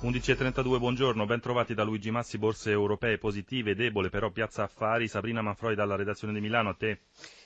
11.32, buongiorno, ben trovati da Luigi Massi, borse europee positive, debole però Piazza Affari, Sabrina Manfroi dalla redazione di Milano, a te.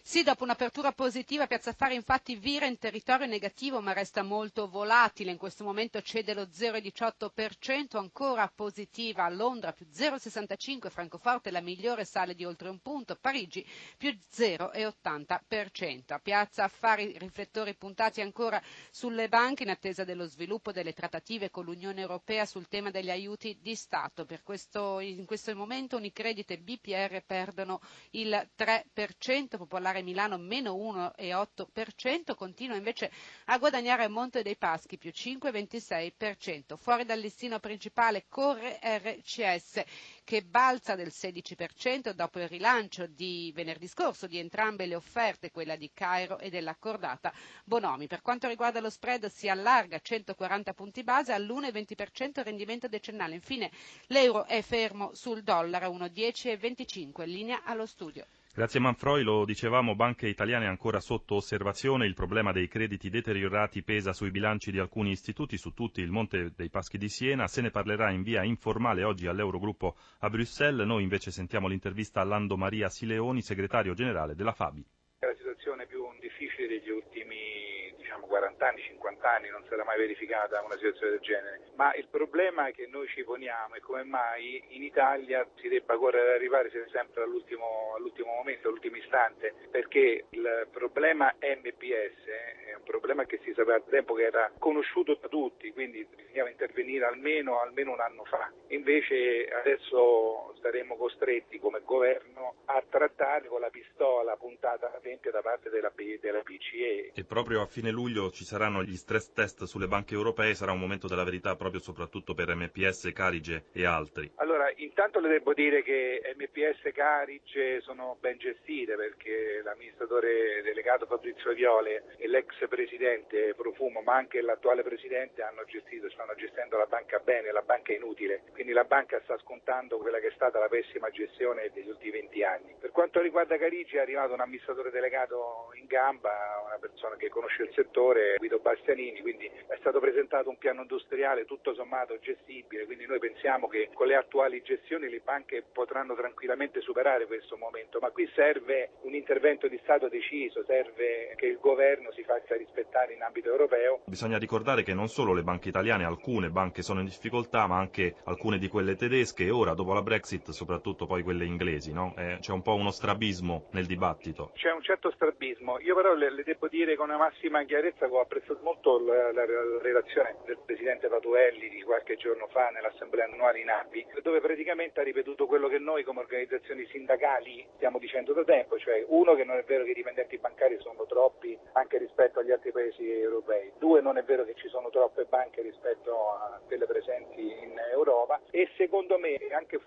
Sì, dopo un'apertura positiva, Piazza Affari infatti vira in territorio negativo ma resta molto volatile. In questo momento cede lo 0,18%, ancora positiva a Londra più 0,65%, Francoforte la migliore sale di oltre un punto, Parigi più 0,80%. A Piazza Affari riflettori puntati ancora sulle banche in attesa dello sviluppo delle trattative con l'Unione Europea sul tema degli aiuti di Stato. Per questo, in questo momento Unicredit e BPR perdono il 3%, Popolare Popolare Milano meno 1,8%, continua invece a guadagnare Monte dei Paschi più 5,26%. Fuori dal listino principale corre RCS che balza del 16% dopo il rilancio di venerdì scorso di entrambe le offerte, quella di Cairo e della cordata Bonomi. Per quanto riguarda lo spread si allarga 140 punti base all'1,20% il rendimento decennale. Infine l'euro è fermo sul dollaro a 1,10,25, linea allo studio. Grazie Manfroi, lo dicevamo, banche italiane ancora sotto osservazione, il problema dei crediti deteriorati pesa sui bilanci di alcuni istituti, su tutti il Monte dei Paschi di Siena, se ne parlerà in via informale oggi all'Eurogruppo a Bruxelles, noi invece sentiamo l'intervista a Lando Maria Sileoni, segretario generale della Fabi. È la situazione più difficile degli ultimi diciamo 40 anni, 50 anni non era mai verificata una situazione del genere, ma il problema che noi ci poniamo è come mai in Italia si debba correre ad arrivare sempre all'ultimo, all'ultimo momento, all'ultimo istante, perché il problema MPS è un problema che si sapeva da tempo che era conosciuto da tutti, quindi bisognava intervenire almeno, almeno un anno fa. Invece adesso saremo costretti come governo a trattare con la pistola puntata alla tempia da parte della, della BCE. E proprio a fine luglio luglio ci saranno gli stress test sulle banche europee, sarà un momento della verità proprio soprattutto per MPS, Carige e altri. Allora, intanto le devo dire che MPS e Carige sono ben gestite perché l'amministratore delegato Fabrizio Viole e l'ex presidente Profumo, ma anche l'attuale presidente hanno gestito, stanno gestendo la banca bene, la banca è inutile, quindi la banca sta scontando quella che è stata la pessima gestione degli ultimi 20 anni. Per quanto riguarda Carige è arrivato un amministratore delegato in gamba, una persona che conosce il settore Guido Bastianini, quindi è stato presentato un piano industriale tutto sommato gestibile, quindi noi pensiamo che con le attuali gestioni le banche potranno tranquillamente superare questo momento, ma qui serve un intervento di Stato deciso, serve che il governo si faccia rispettare in ambito europeo. Bisogna ricordare che non solo le banche italiane, alcune banche sono in difficoltà, ma anche alcune di quelle tedesche ora dopo la Brexit soprattutto poi quelle inglesi, no? eh, c'è un po' uno strabismo nel dibattito. C'è un certo strabismo, io però le, le devo dire con una massima chiarezza che ho apprezzato molto la, la, la, relazione del Presidente Patuelli di qualche giorno fa nell'Assemblea annuale in API, dove praticamente ha ripetuto quello che noi come organizzazioni sindacali stiamo dicendo da tempo, cioè uno che non è vero che i dipendenti bancari sono troppi anche rispetto agli altri paesi europei, due non è vero che ci sono troppe banche rispetto a quelle presenti in Europa e secondo me anche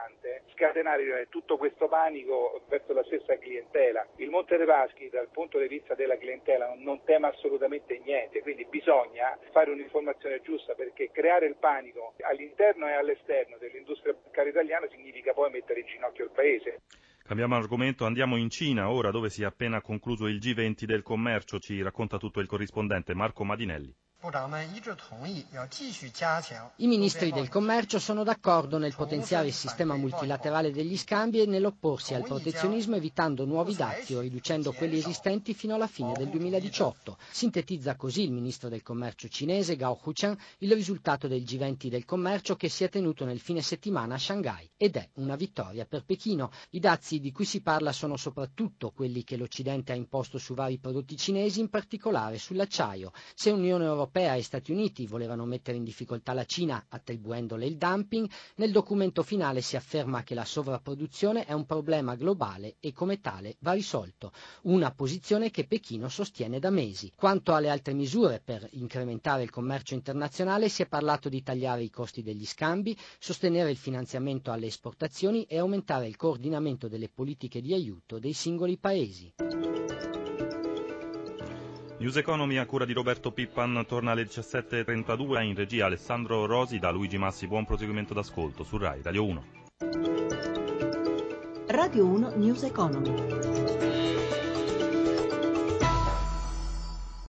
fuorviante scatenare tutto questo panico verso la stessa clientela. Il Monte dei Paschi dal punto di vista della clientela non tema assolutamente niente, quindi bisogna fare un'informazione giusta perché creare il panico all'interno e all'esterno dell'industria bancaria italiana significa poi mettere in ginocchio il paese. Cambiamo argomento, andiamo in Cina ora dove si è appena concluso il G20 del commercio, ci racconta tutto il corrispondente Marco Madinelli. I ministri del commercio sono d'accordo nel potenziare il sistema multilaterale degli scambi e nell'opporsi al protezionismo evitando nuovi dazi o riducendo quelli esistenti fino alla fine del 2018. Sintetizza così il ministro del commercio cinese Gao Huqian il risultato del G20 del commercio che si è tenuto nel fine settimana a Shanghai ed è una vittoria per Pechino. I dazi di cui si parla sono soprattutto quelli che l'Occidente ha imposto su vari prodotti cinesi, in particolare sull'acciaio. Se Unione Europea Europea e Stati Uniti volevano mettere in difficoltà la Cina attribuendole il dumping, nel documento finale si afferma che la sovrapproduzione è un problema globale e come tale va risolto, una posizione che Pechino sostiene da mesi. Quanto alle altre misure per incrementare il commercio internazionale si è parlato di tagliare i costi degli scambi, sostenere il finanziamento alle esportazioni e aumentare il coordinamento delle politiche di aiuto dei singoli paesi. News Economy a cura di Roberto Pippan torna alle 17.32 in regia Alessandro Rosi da Luigi Massi. Buon proseguimento d'ascolto su RAI Radio 1. Radio 1 News Economy.